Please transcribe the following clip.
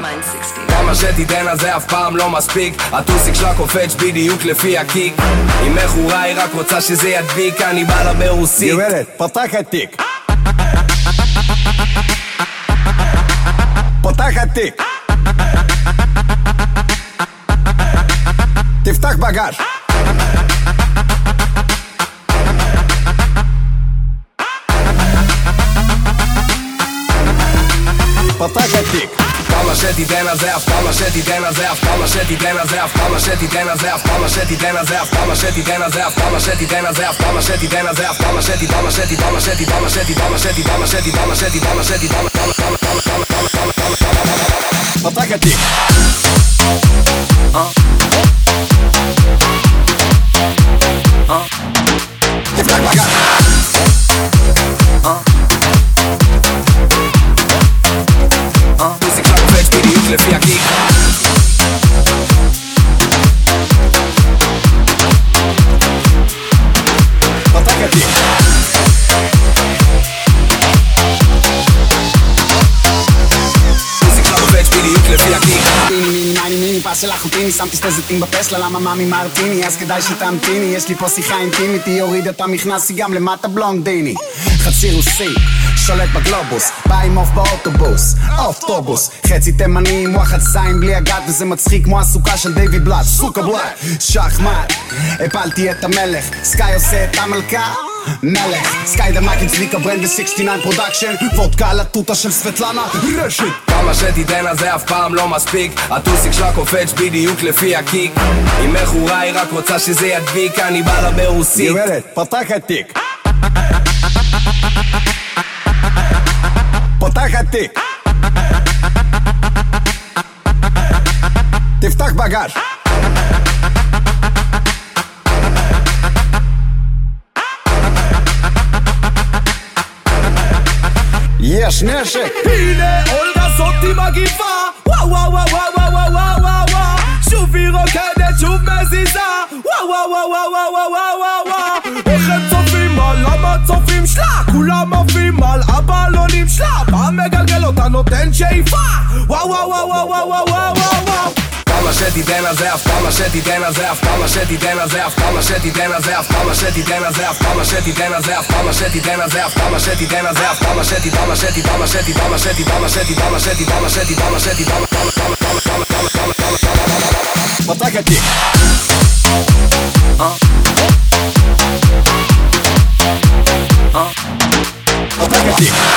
מיינד 60 כמה שתיתן על זה אף פעם לא מספיק הטוסיק שלה קופץ בדיוק לפי הקיק אם מכורה היא רק רוצה שזה ידביק אני בא לה ברוסית גברת, פותחת תיק. פותחת תיק. תפתח בגש. σε την τένα δε αυτά όλα σε την τένα δε αυτά όλα σε την τένα δε αυτά όλα σε την τένα δε αυτά όλα σε την τένα δε αυτά όλα σε την τένα δε αυτά όλα σε την τένα δε αυτά όλα σε την τένα δε αυτά όλα σε την τένα σε την τένα σε την τένα σε την τένα σε την τένα σε την τένα σε την τένα σε την τένα לפי פס של אחוטיני שמתי שתי זיתים בפסלה למה מאמי מרטיני? אז כדאי שתמתיני יש לי פה שיחה אינטימית היא הורידה את המכנס היא גם למטה בלונדיני. חצי רוסי שולט בגלובוס בא עם עוף באוטובוס. אוטובוס. חצי תימני עם וואחד זין בלי הגת וזה מצחיק כמו הסוכה של דיוויד בלאט. סוכה בלאט. שחמט. הפלתי את המלך. סקאי עושה את המלכה. מלך. סקאי דה מייק עם צביקה ברנד ו-69 פרודקשן. וודקה התותה של סבטלנה. רשת. כמה שתיתן על זה אף פעם לא מספיק. הטוסיק שלה קופץ בדיוק לפי הקיק. אם מכורה היא רק רוצה שזה ידביק אני בא לה ברוסית. גברת, פותחת תיק. Agáte! תפתח בגש! יש נשק! הנה אולגה זאתי מגיפה! וואו וואו וואו וואו וואו וואו וואו שוב היא רוקדת שוב מזיזה! וואו וואו וואו וואו וואו וואו potential Fa! Wow, wow, wow, wow, wow, wow, wow, wow, wow. Paula Shetty, Dana Zeff, Paula Shetty, Dana Zeff, Paula Shetty, Dana Zeff, Paula Shetty, Dana Zeff, Paula Shetty, Dana Zeff, Paula Shetty, Dana Zeff, Paula Shetty, Dana Zeff, Paula Shetty, Dana Zeff, Paula Shetty, Paula Shetty, Paula Shetty, Paula Shetty, Paula Shetty, Paula Shetty, Paula Shetty, Paula Shetty, Paula Paula Paula Paula Paula Paula Paula Paula Вот так опять. А? А? Вот так опять.